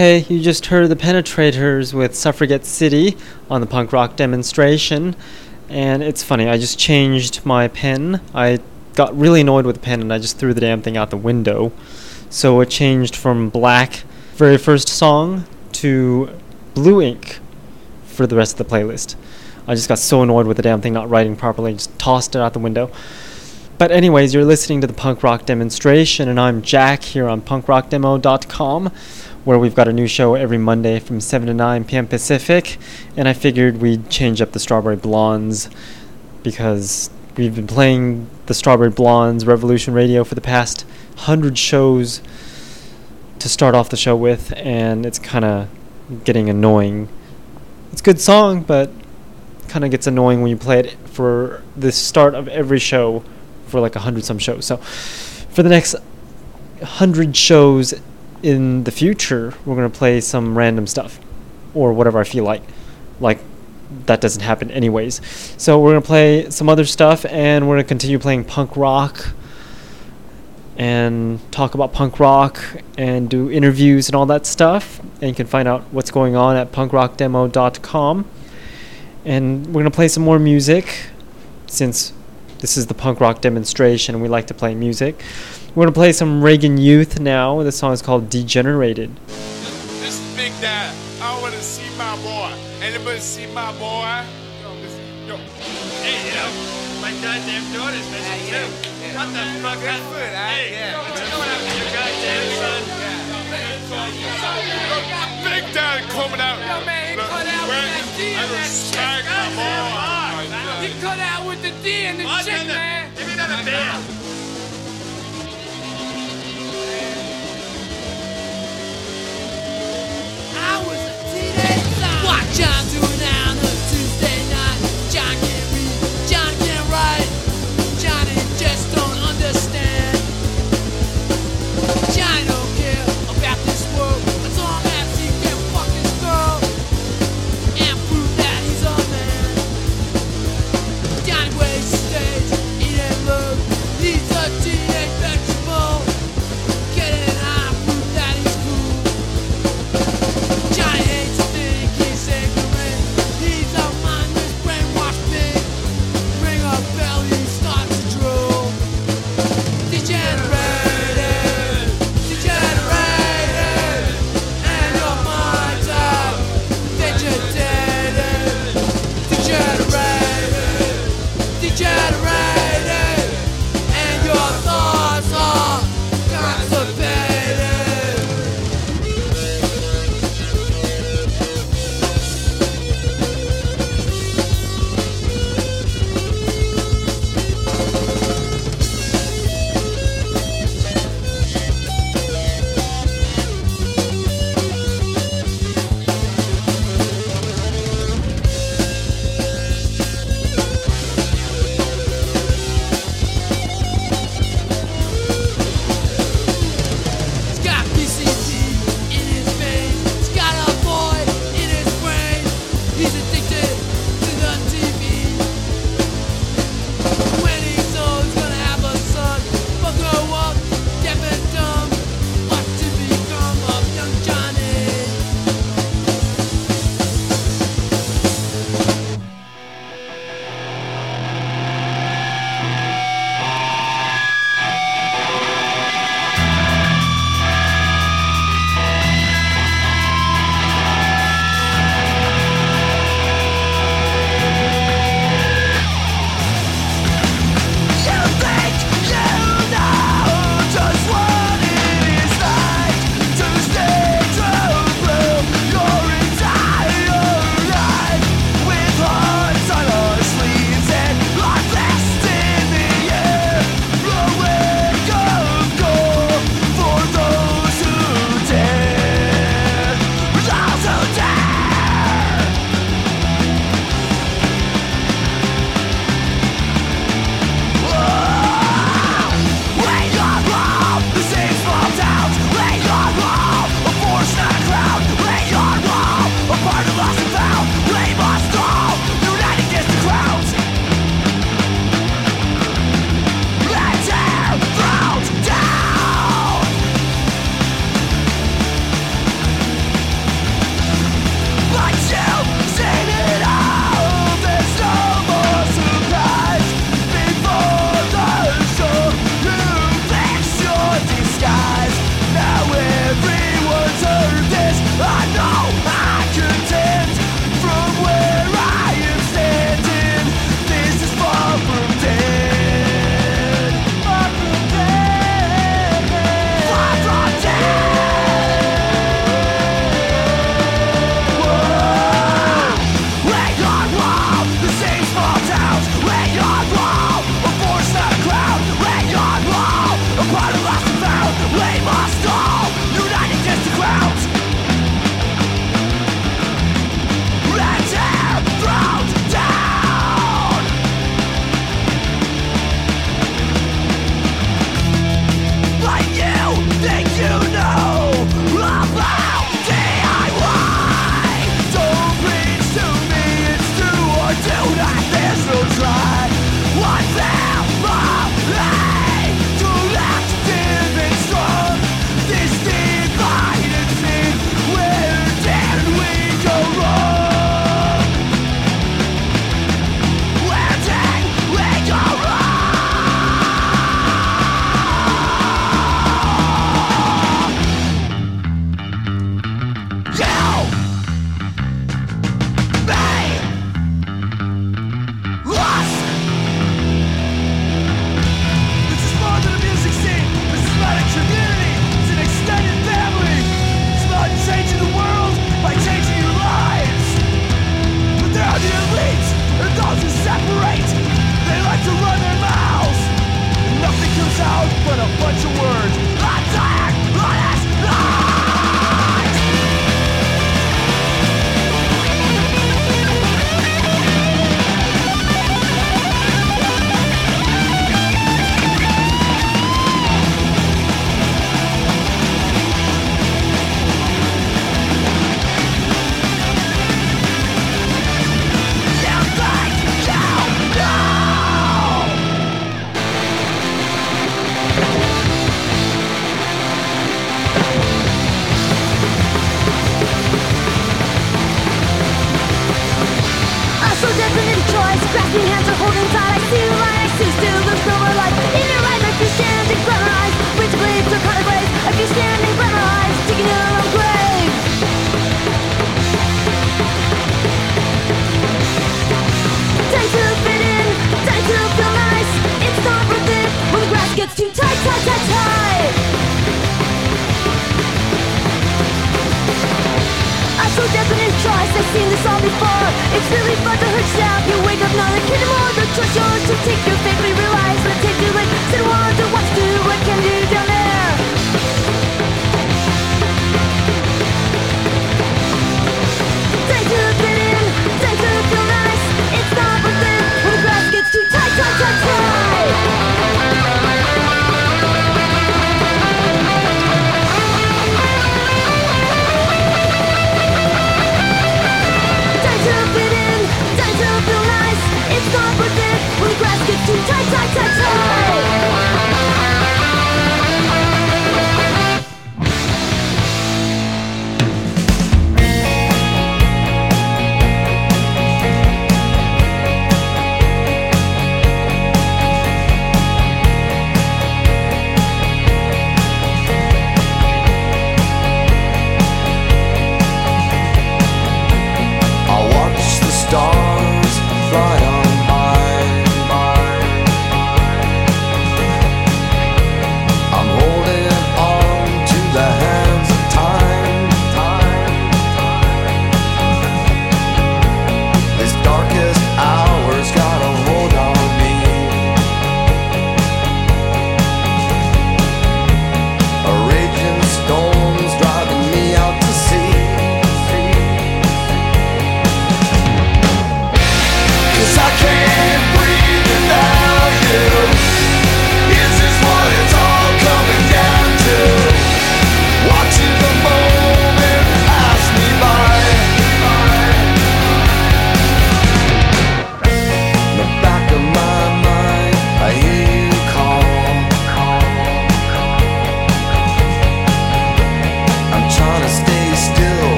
Hey, you just heard the Penetrators with Suffragette City on the punk rock demonstration. And it's funny, I just changed my pen. I got really annoyed with the pen and I just threw the damn thing out the window. So it changed from black, very first song, to blue ink for the rest of the playlist. I just got so annoyed with the damn thing not writing properly, just tossed it out the window. But, anyways, you're listening to the punk rock demonstration, and I'm Jack here on punkrockdemo.com where we've got a new show every Monday from 7 to 9 p.m. Pacific. And I figured we'd change up the Strawberry Blondes because we've been playing the Strawberry Blondes Revolution Radio for the past 100 shows to start off the show with, and it's kind of getting annoying. It's a good song, but kind of gets annoying when you play it for the start of every show for like a hundred some shows. So for the next hundred shows, in the future, we're going to play some random stuff or whatever I feel like. Like, that doesn't happen anyways. So, we're going to play some other stuff and we're going to continue playing punk rock and talk about punk rock and do interviews and all that stuff. And you can find out what's going on at punkrockdemo.com. And we're going to play some more music since this is the punk rock demonstration. We like to play music. We're gonna play some Reagan Youth now. The song is called Degenerated. This is Big Dad. I wanna see my boy. Anybody see my boy? Yo, this, yo. Hey, you know, my goddamn daughter's missing too. What the fuck? That's good, Hey, yeah. what's going on with your goddamn son? Big Dad coming out. Yo, man, he cut out with that D and that Smack chick. my boy. He cut out with the D and the chick, man. Give me another beer. I was a teenage son. What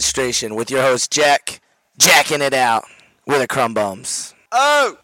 demonstration with your host Jack, jacking it out with the crumb bums. Oh!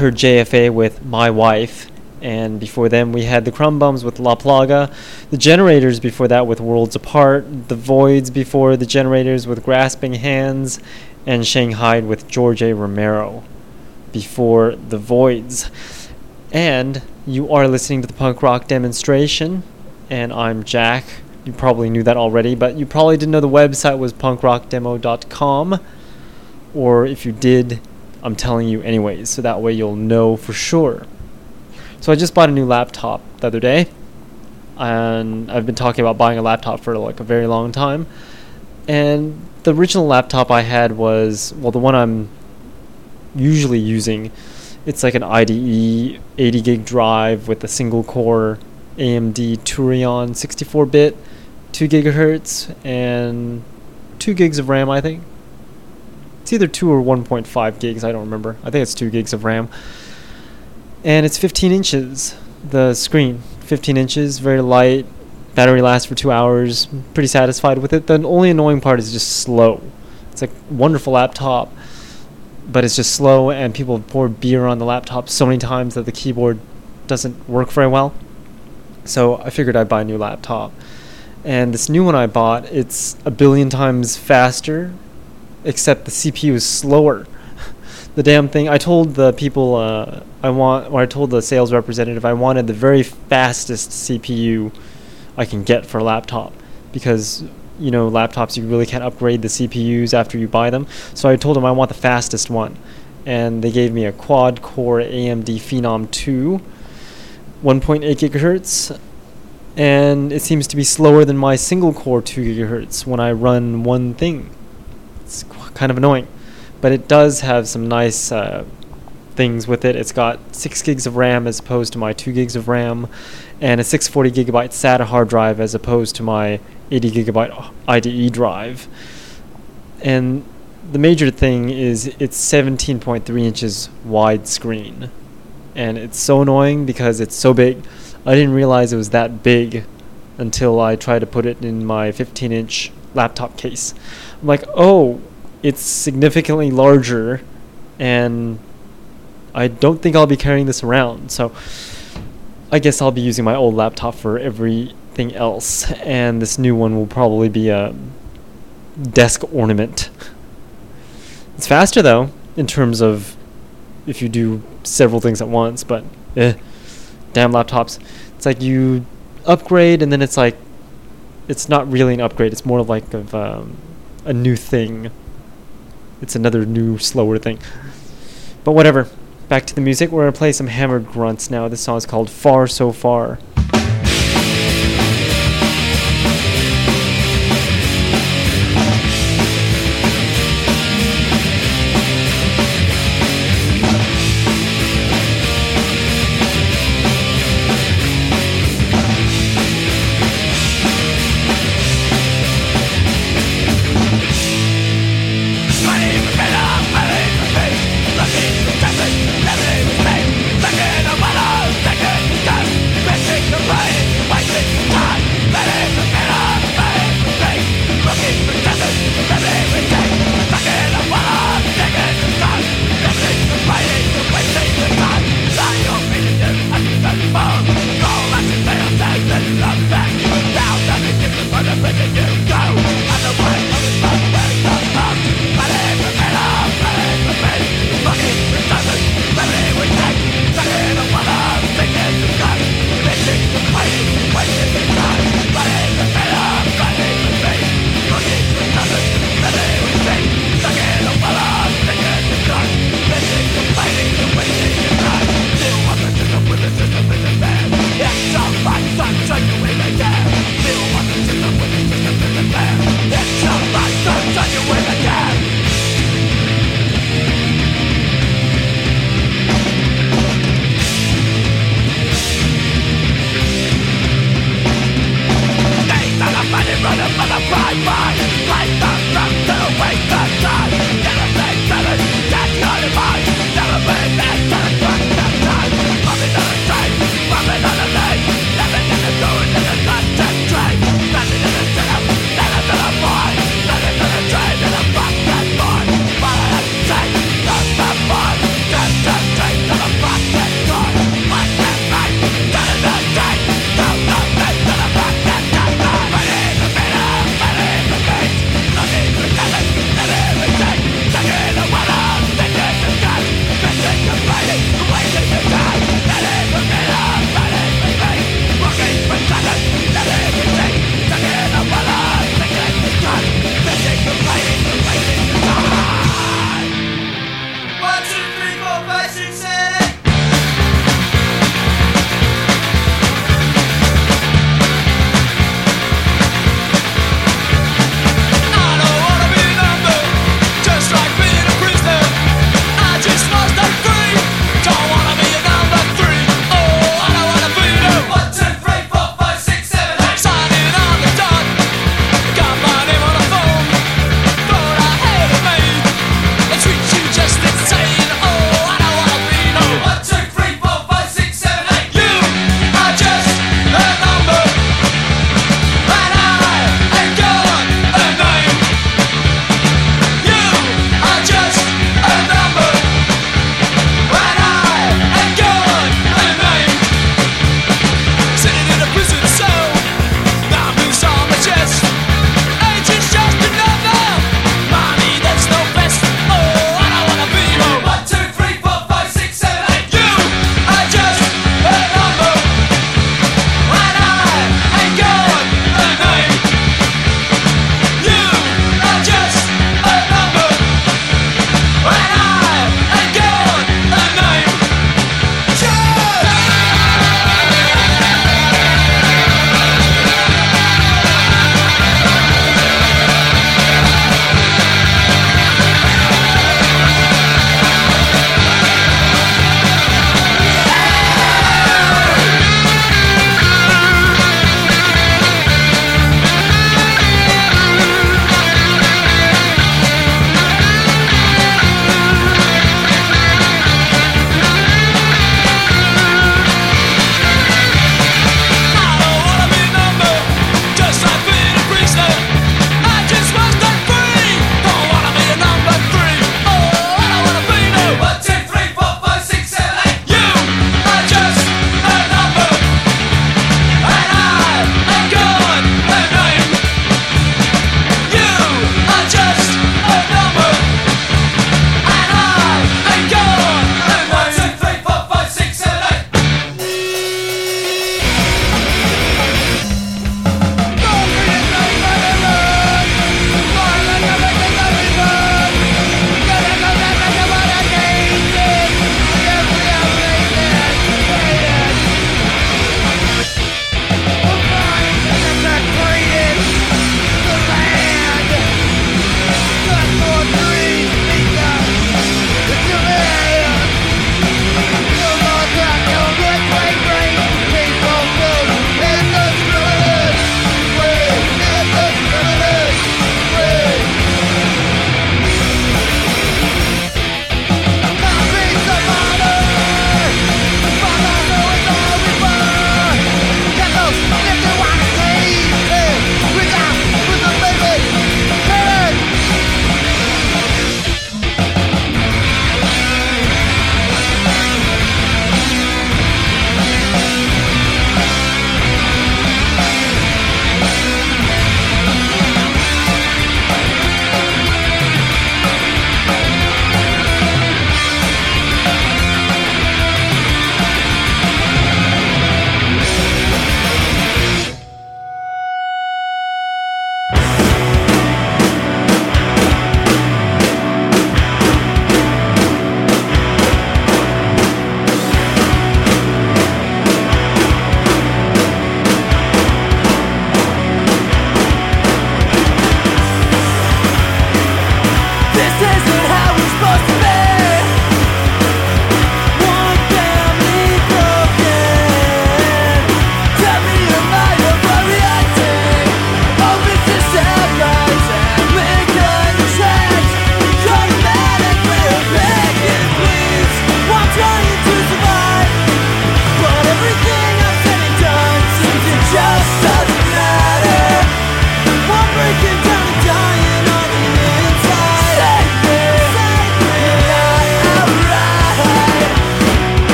Heard JFA with My Wife, and before them we had the Crumb Bums with La Plaga, the Generators before that with Worlds Apart, the Voids before the Generators with Grasping Hands, and Shanghai with George A. Romero before the Voids. And you are listening to the punk rock demonstration, and I'm Jack. You probably knew that already, but you probably didn't know the website was punkrockdemo.com. Or if you did, I'm telling you anyways, so that way you'll know for sure. So I just bought a new laptop the other day, and I've been talking about buying a laptop for like a very long time. And the original laptop I had was, well, the one I'm usually using, it's like an IDE 80 gig drive with a single core AMD Turion 64 bit, 2 gigahertz, and 2 gigs of RAM, I think. It's either 2 or 1.5 gigs, I don't remember. I think it's 2 gigs of RAM. And it's 15 inches, the screen. 15 inches, very light. Battery lasts for 2 hours. Pretty satisfied with it. The only annoying part is just slow. It's a wonderful laptop, but it's just slow, and people have poured beer on the laptop so many times that the keyboard doesn't work very well. So I figured I'd buy a new laptop. And this new one I bought, it's a billion times faster, except the CPU is slower. the damn thing. I told the people uh, I want, or I told the sales representative I wanted the very fastest CPU I can get for a laptop because you know laptops you really can't upgrade the CPUs after you buy them. So I told them I want the fastest one, and they gave me a quad core AMD Phenom 2, 1.8 gigahertz, and it seems to be slower than my single core 2 gigahertz when I run one thing. It's kind of annoying, but it does have some nice uh, things with it. It's got 6 gigs of RAM as opposed to my 2 gigs of RAM, and a 640 gigabyte SATA hard drive as opposed to my 80 gigabyte IDE drive. And the major thing is it's 17.3 inches widescreen, and it's so annoying because it's so big. I didn't realize it was that big until I tried to put it in my 15 inch laptop case. I'm like, oh, it's significantly larger, and I don't think I'll be carrying this around. So I guess I'll be using my old laptop for everything else, and this new one will probably be a desk ornament. It's faster though, in terms of if you do several things at once, but eh, damn laptops. It's like you upgrade and then it's like it's not really an upgrade. It's more like of um, a new thing. It's another new slower thing. But whatever. Back to the music. We're gonna play some Hammered Grunts now. This song is called Far So Far.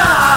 Alive?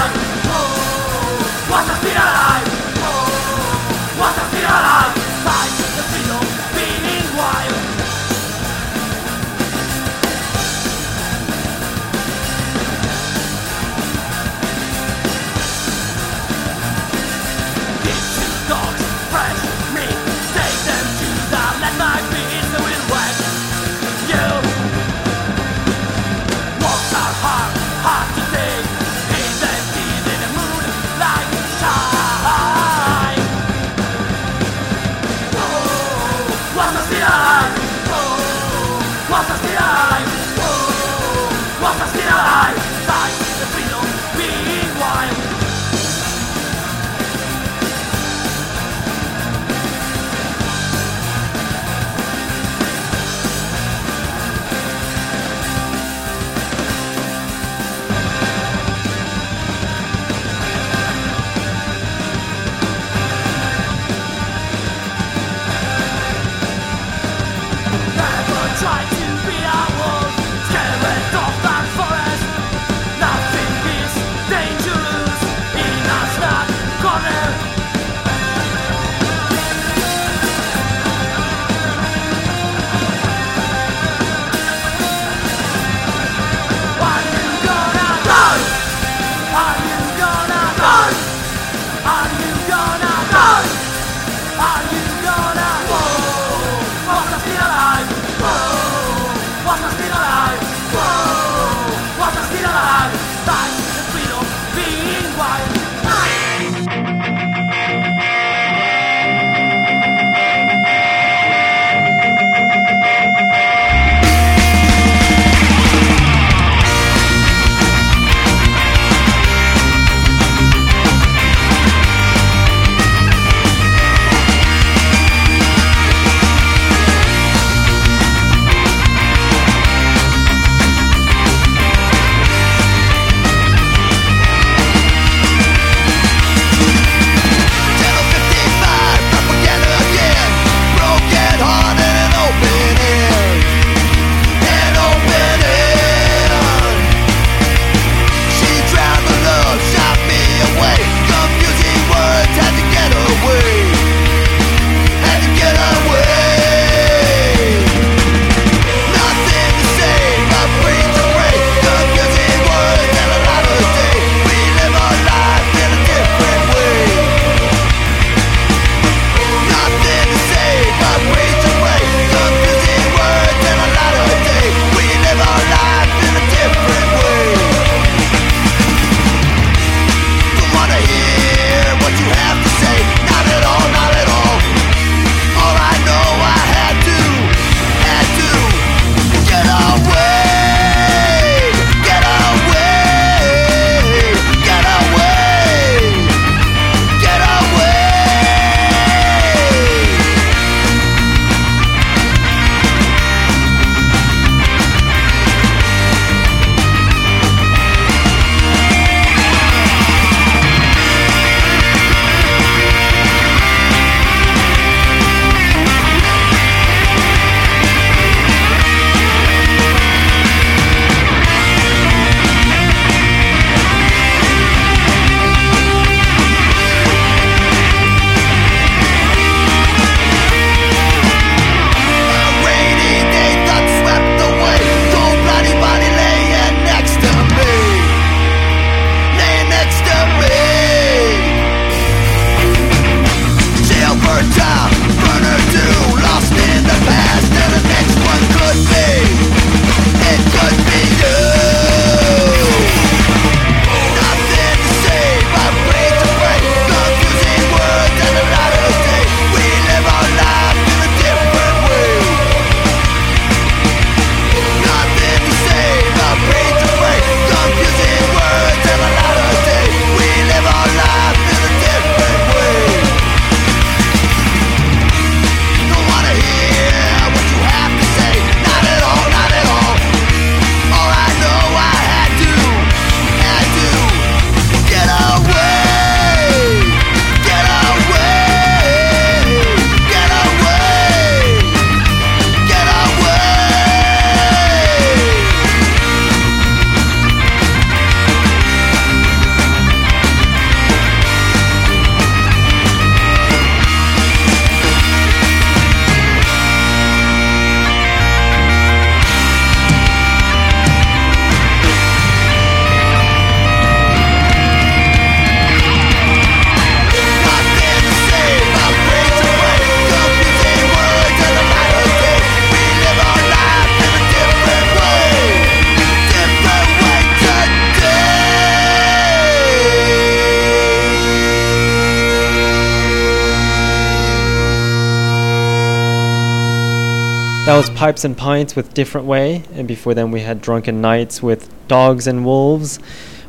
Was Pipes and Pints with Different Way, and before then we had Drunken Nights with Dogs and Wolves.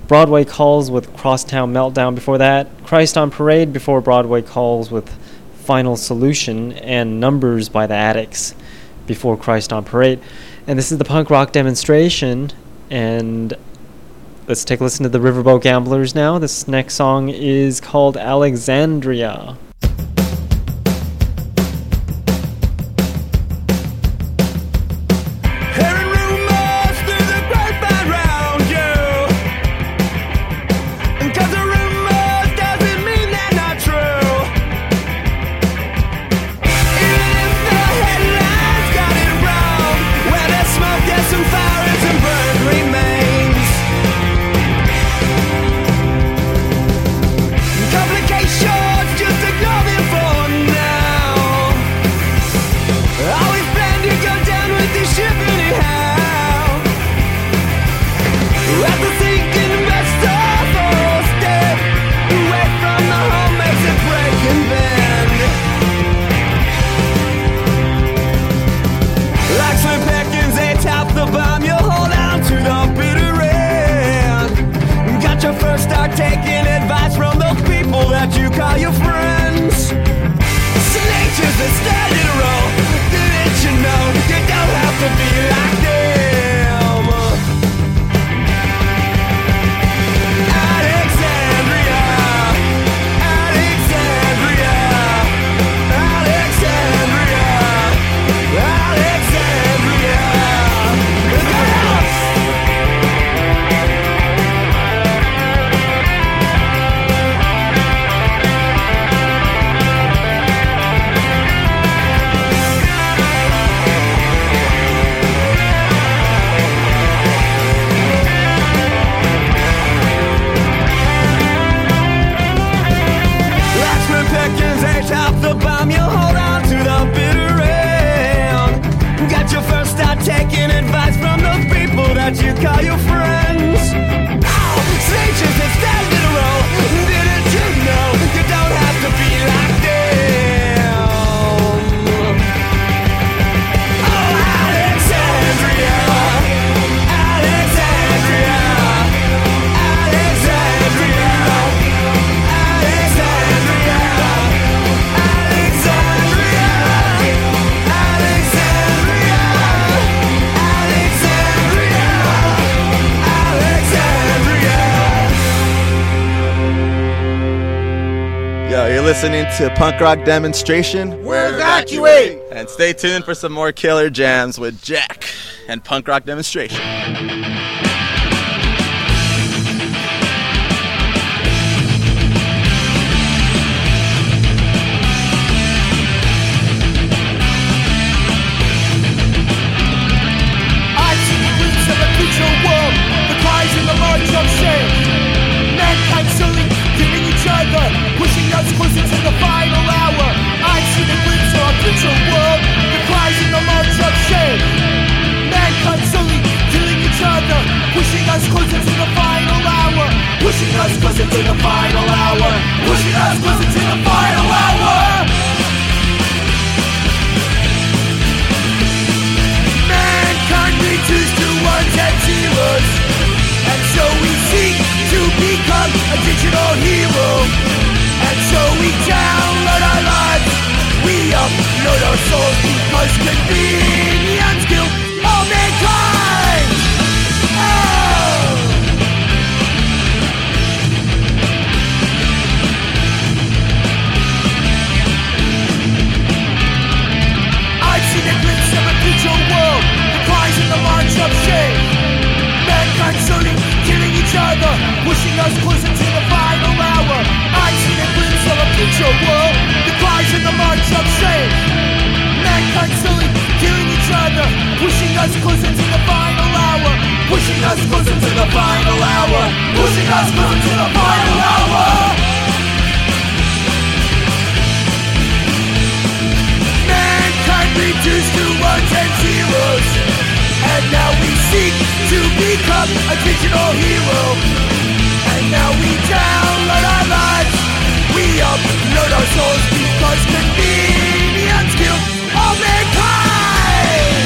Broadway Calls with Crosstown Meltdown before that. Christ on Parade before Broadway Calls with Final Solution, and Numbers by the Adicts before Christ on Parade. And this is the punk rock demonstration, and let's take a listen to the Riverboat Gamblers now. This next song is called Alexandria. Listening to Punk Rock Demonstration. We're evacuate! And stay tuned for some more killer jams with Jack and Punk Rock Demonstration. The of a future world, the cries and the march of shame. Mankind slowly killing each other, pushing us closer to the final hour. I've seen a glimpse of a future world, the cries and the march of shame. Mankind slowly killing each other, pushing us closer to the final hour. Pushing us closer to the final hour. Pushing us closer to the final hour. Mankind reduced to and zeros And so we seek to become a digital hero so we download our lives We upload our souls because convenience killed all mankind Oh! I've seen a glimpse of a future world, the cries and the march of shame. Mankind slowly killing each other, pushing us closer to future world, the cries and the march of shame. Mankind slowly killing each other, pushing us closer to the final hour. Pushing us closer to the final hour. Pushing us closer to the final hour. Mankind reduced to ones and zeros And now we seek to become a digital hero And now we lives we our souls because convenience all mankind.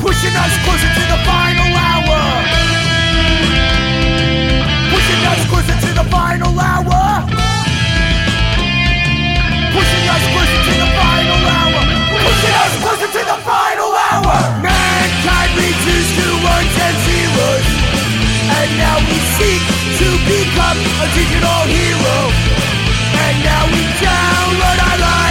Pushing us closer to the fire. to the final hour. Mankind reaches to ones and zeros, and now we seek to become a digital hero. And now we download our lives.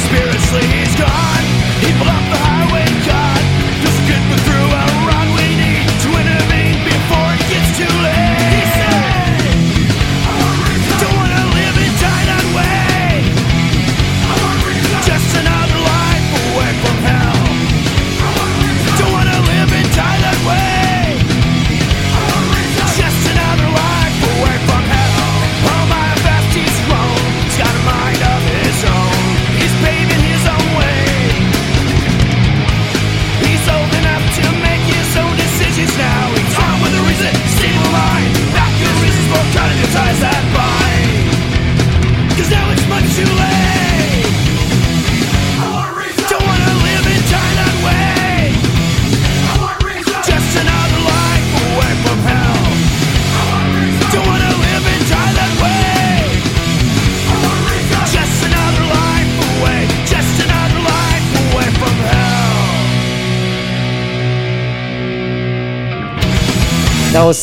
spirit.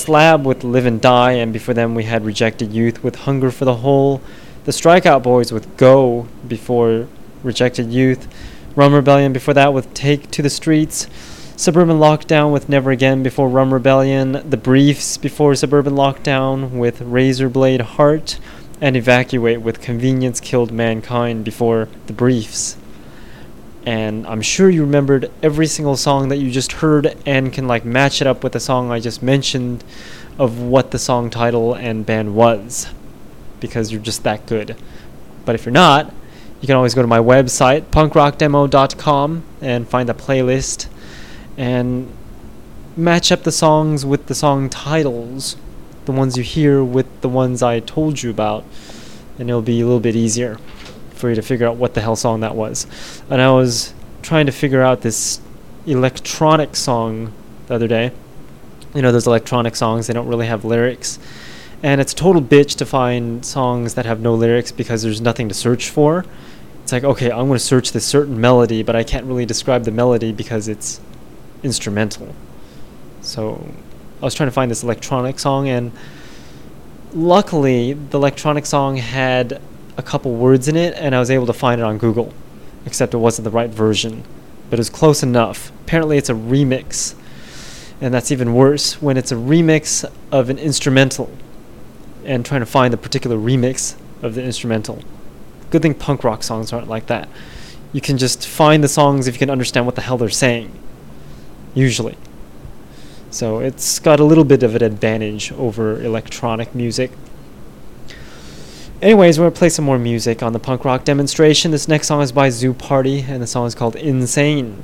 Slab with Live and Die, and before them we had Rejected Youth with Hunger for the Whole, the Strikeout Boys with Go before Rejected Youth, Rum Rebellion before that with Take to the Streets, Suburban Lockdown with Never Again before Rum Rebellion, The Briefs before Suburban Lockdown with Razorblade Heart, and Evacuate with Convenience Killed Mankind before The Briefs and I'm sure you remembered every single song that you just heard and can like match it up with the song I just mentioned of what the song title and band was because you're just that good. But if you're not, you can always go to my website punkrockdemo.com and find a playlist and match up the songs with the song titles, the ones you hear with the ones I told you about, and it'll be a little bit easier for you to figure out what the hell song that was. And I was trying to figure out this electronic song the other day. You know, those electronic songs, they don't really have lyrics. And it's a total bitch to find songs that have no lyrics because there's nothing to search for. It's like, okay, I'm going to search this certain melody, but I can't really describe the melody because it's instrumental. So I was trying to find this electronic song, and luckily, the electronic song had a couple words in it, and I was able to find it on Google, except it wasn't the right version. But it was close enough. Apparently, it's a remix, and that's even worse when it's a remix of an instrumental, and trying to find the particular remix of the instrumental. Good thing punk rock songs aren't like that. You can just find the songs if you can understand what the hell they're saying. Usually. So it's got a little bit of an advantage over electronic music. Anyways, we're gonna play some more music on the punk rock demonstration. This next song is by Zoo Party, and the song is called Insane.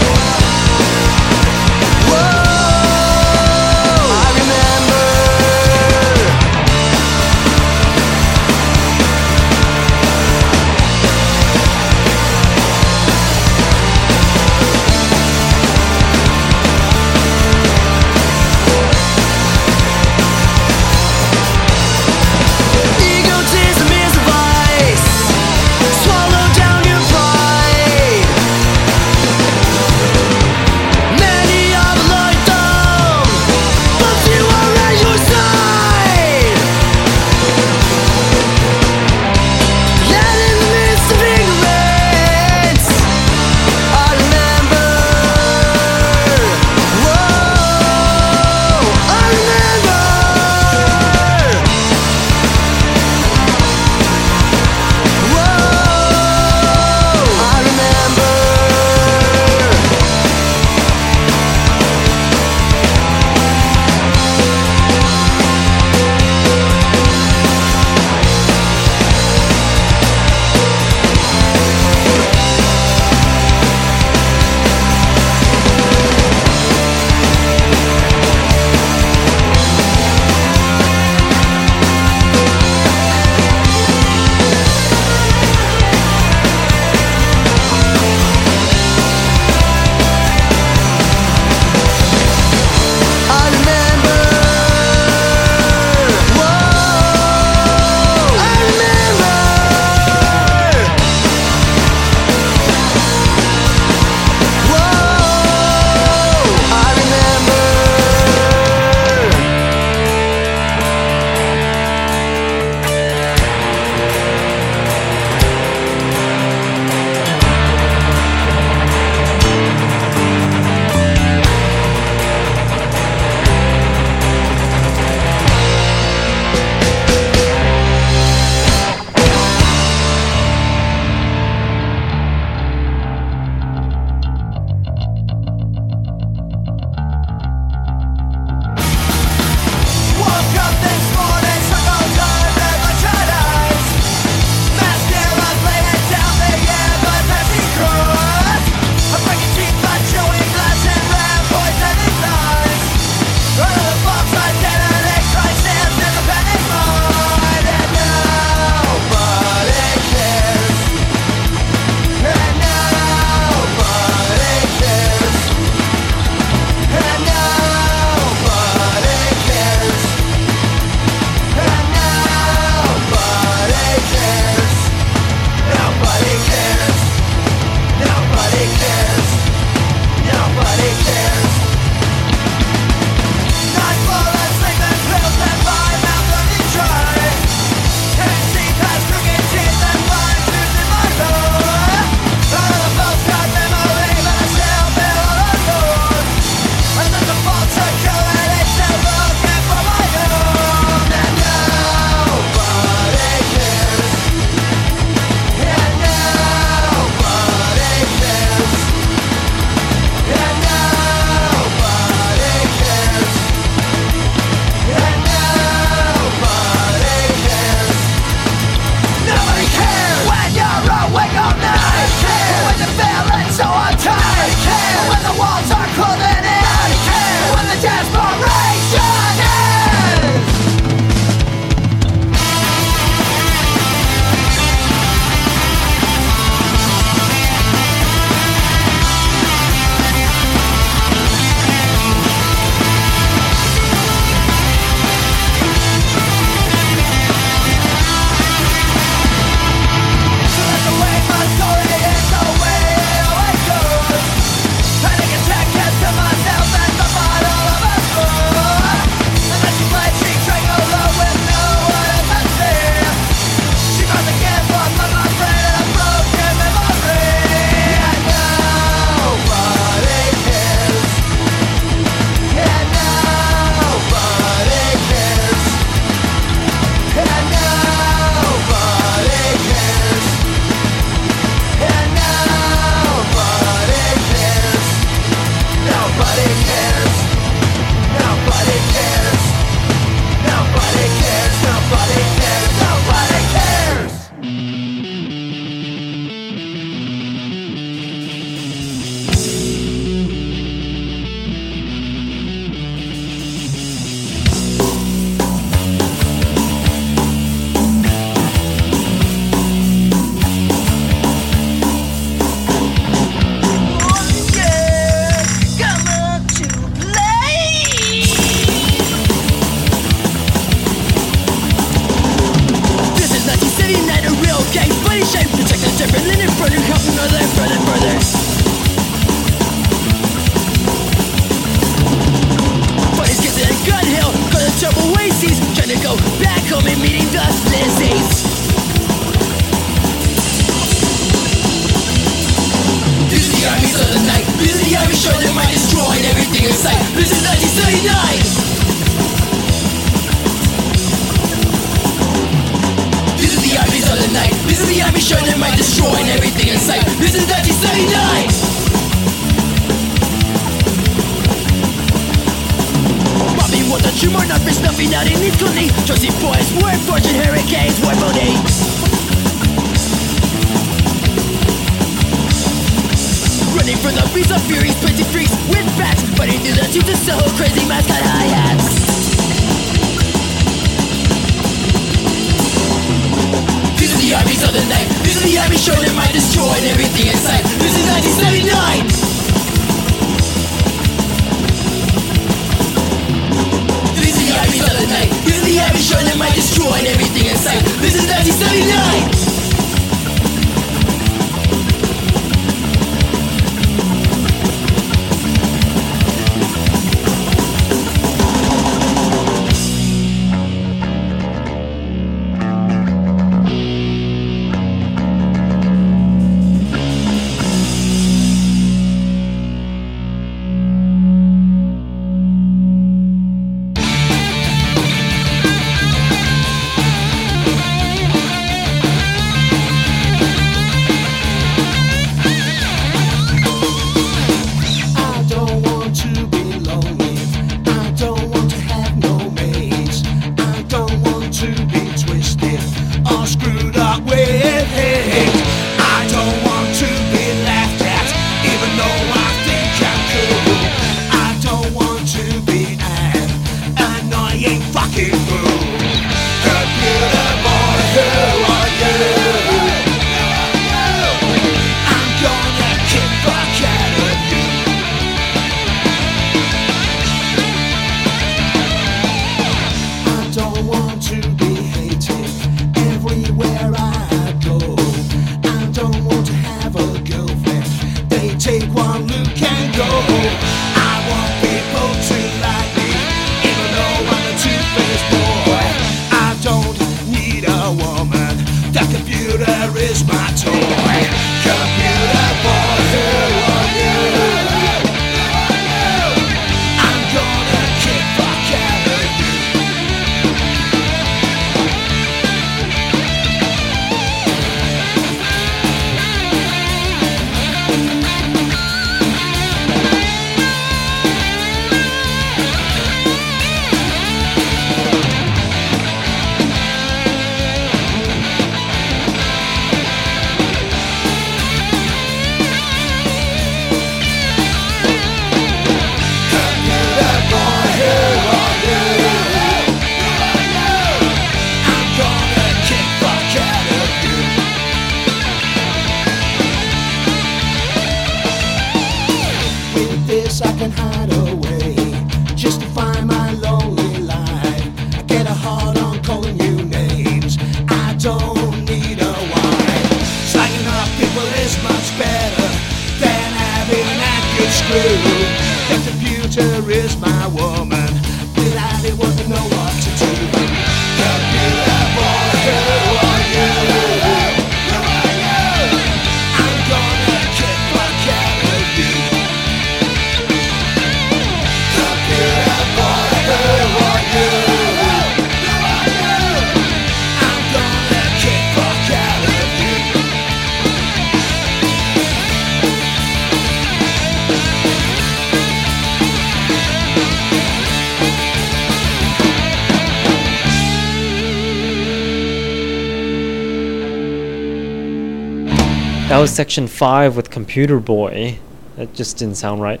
Section 5 with Computer Boy. That just didn't sound right.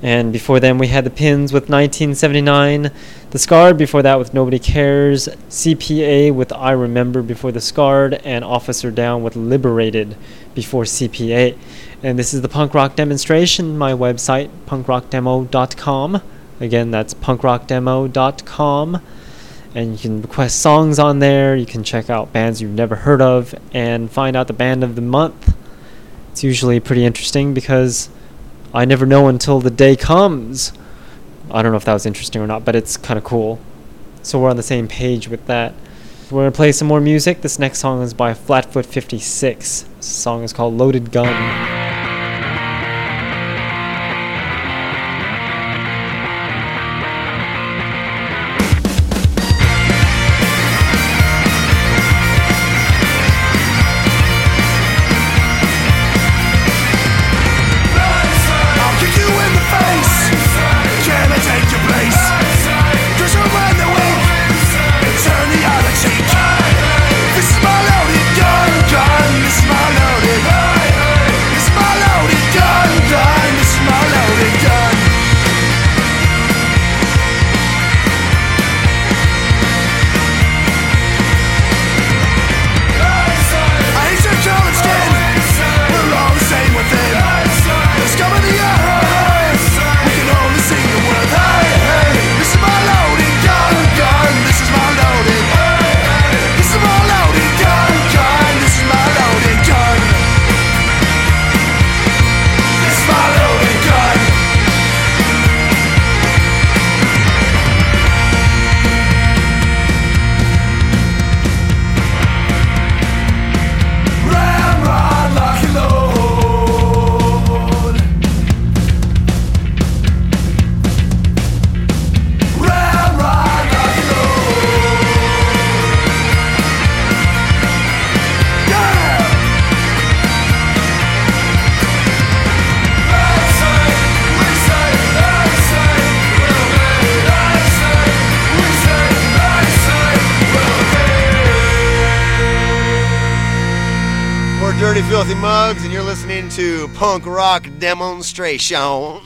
And before then, we had the Pins with 1979, The Scarred before that with Nobody Cares, CPA with I Remember before The Scarred, and Officer Down with Liberated before CPA. And this is the punk rock demonstration, my website, punkrockdemo.com. Again, that's punkrockdemo.com. And you can request songs on there, you can check out bands you've never heard of, and find out the band of the month it's usually pretty interesting because I never know until the day comes. I don't know if that was interesting or not, but it's kind of cool. So we're on the same page with that. We're gonna play some more music. This next song is by Flatfoot56. This song is called Loaded Gun. punk rock demonstration.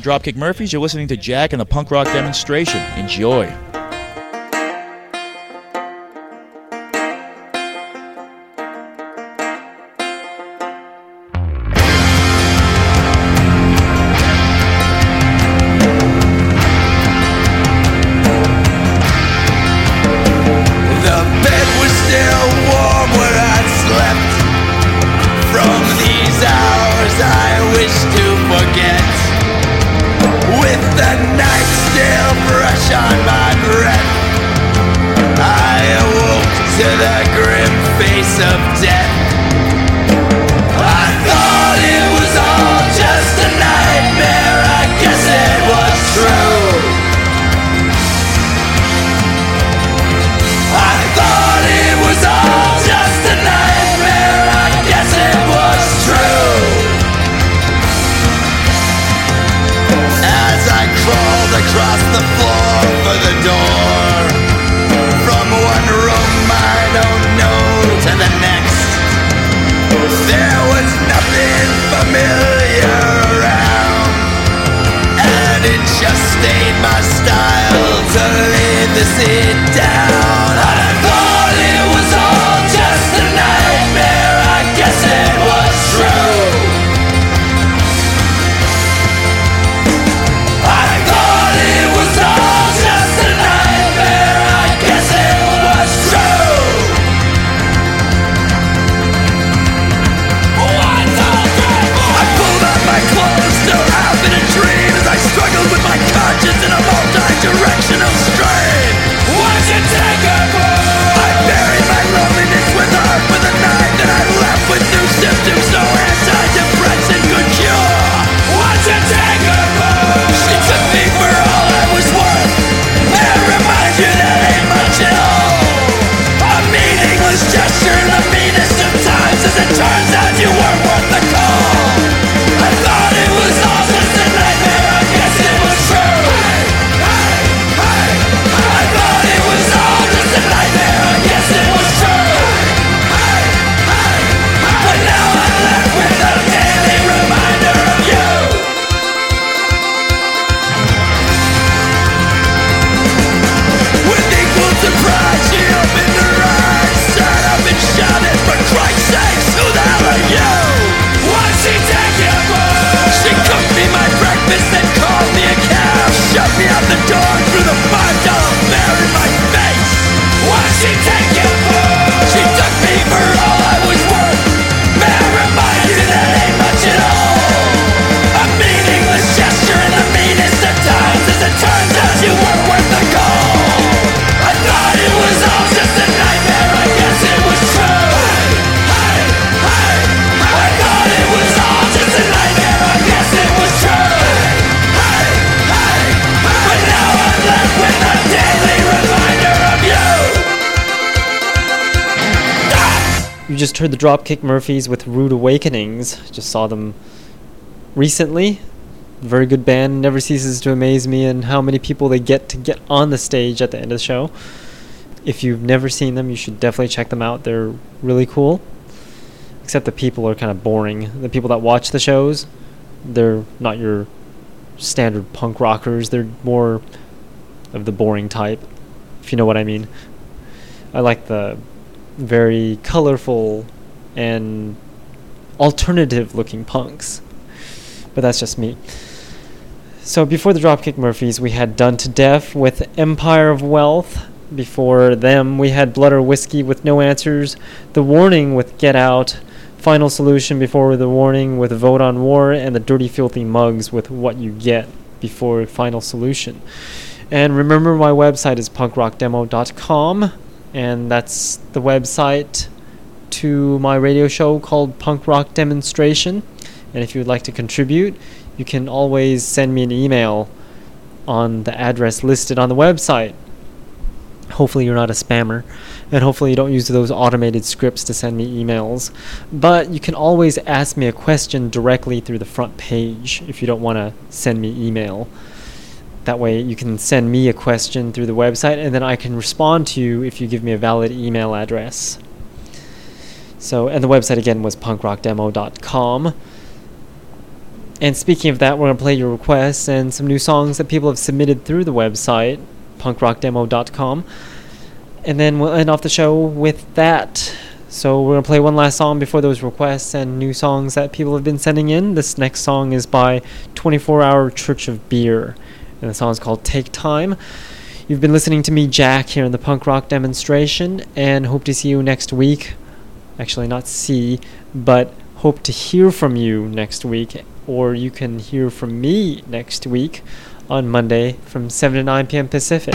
the Dropkick Murphys. You're listening to Jack and the Punk Rock Demonstration. Enjoy. heard the Dropkick Murphys with Rude Awakenings. Just saw them recently. Very good band. Never ceases to amaze me and how many people they get to get on the stage at the end of the show. If you've never seen them, you should definitely check them out. They're really cool. Except the people are kind of boring. The people that watch the shows, they're not your standard punk rockers. They're more of the boring type, if you know what I mean. I like the very colorful and alternative looking punks. But that's just me. So before the Dropkick Murphys, we had Done to Death with Empire of Wealth. Before them, we had Blood or Whiskey with No Answers, The Warning with Get Out, Final Solution before The Warning with Vote on War, and The Dirty Filthy Mugs with What You Get before Final Solution. And remember, my website is punkrockdemo.com. And that's the website to my radio show called Punk Rock Demonstration. And if you would like to contribute, you can always send me an email on the address listed on the website. Hopefully, you're not a spammer, and hopefully, you don't use those automated scripts to send me emails. But you can always ask me a question directly through the front page if you don't want to send me email. That way, you can send me a question through the website, and then I can respond to you if you give me a valid email address. So, and the website again was punkrockdemo.com. And speaking of that, we're going to play your requests and some new songs that people have submitted through the website, punkrockdemo.com. And then we'll end off the show with that. So we're going to play one last song before those requests and new songs that people have been sending in. This next song is by 24 Hour Church of Beer. And the song is called Take Time. You've been listening to me, Jack, here in the punk rock demonstration, and hope to see you next week. Actually, not see, but hope to hear from you next week, or you can hear from me next week on Monday from 7 to 9 p.m. Pacific.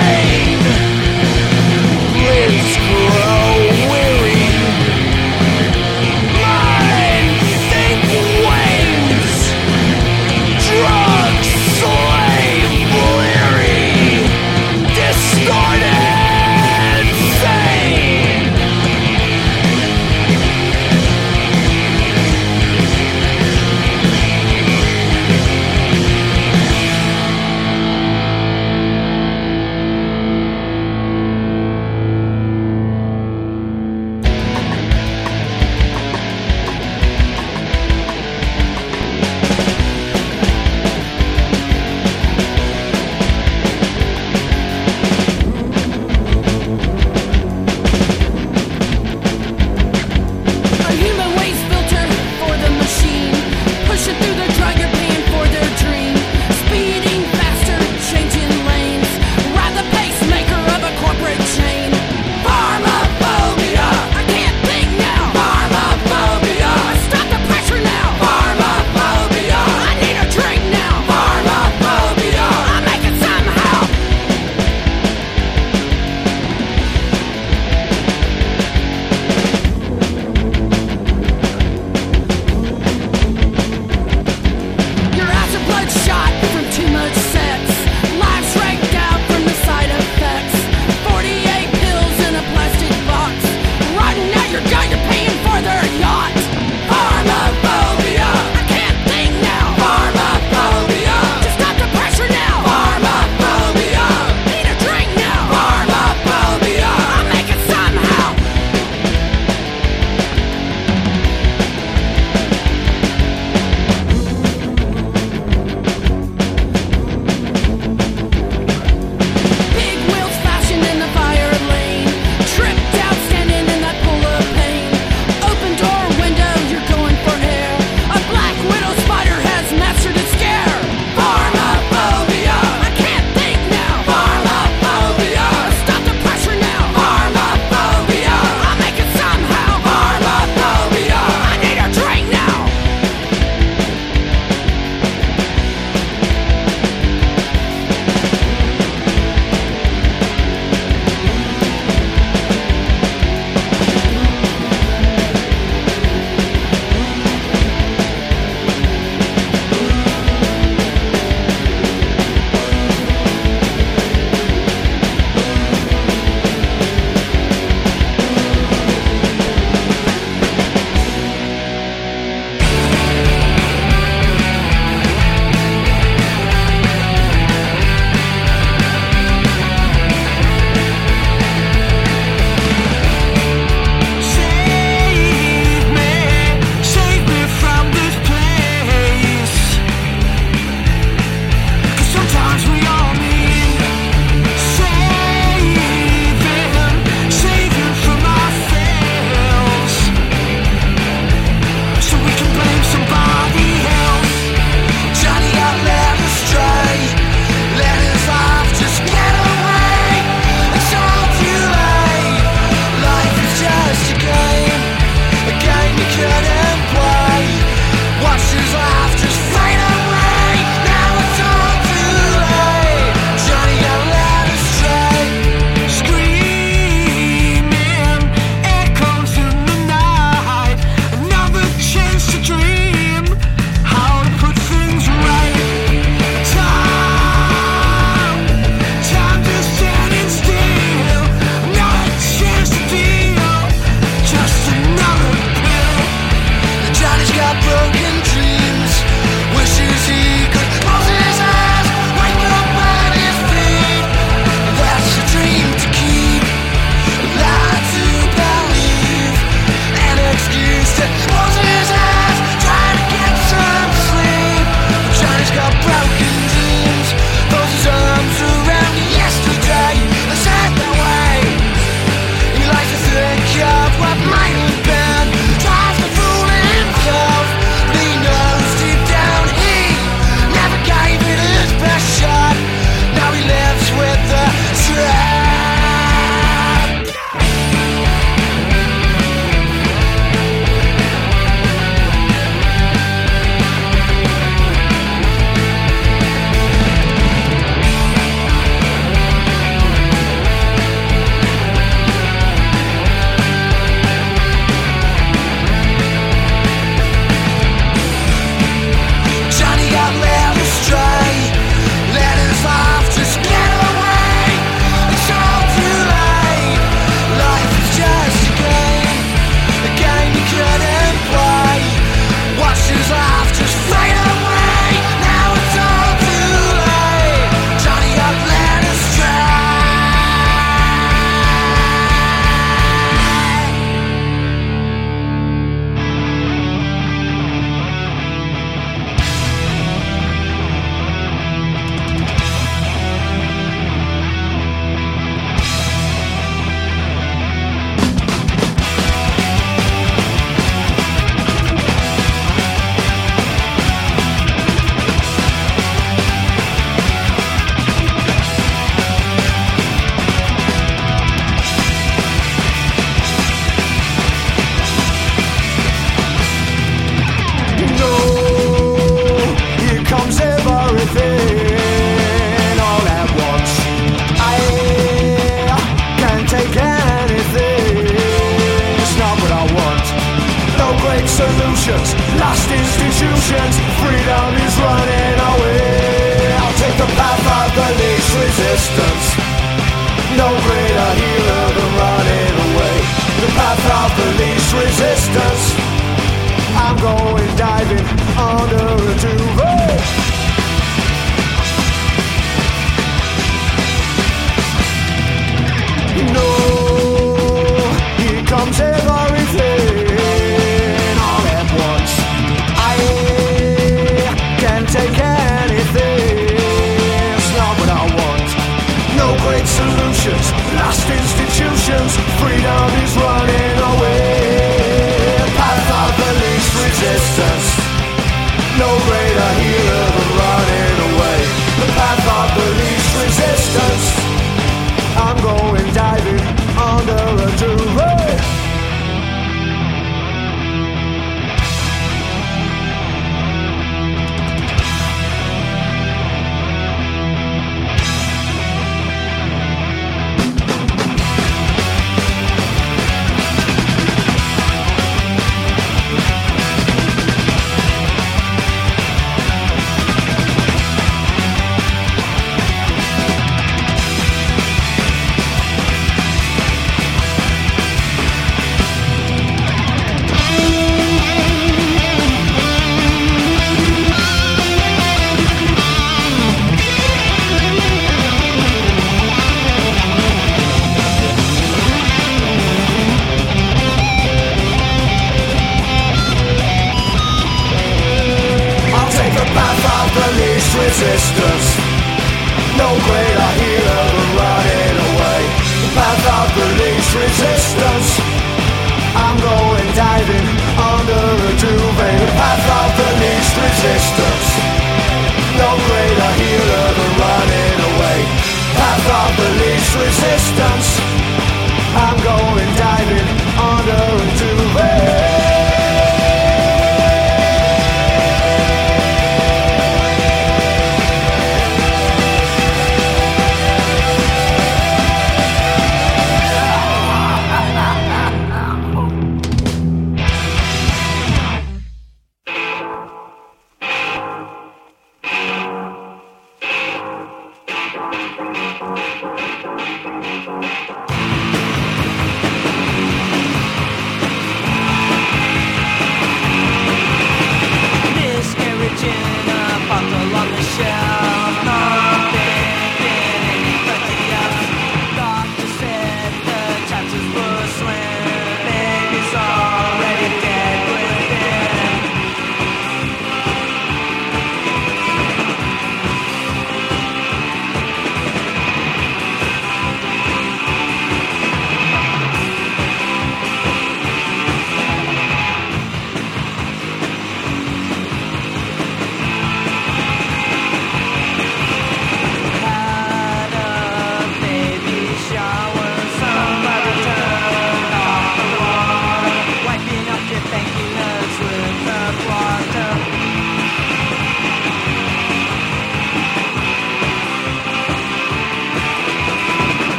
Hey!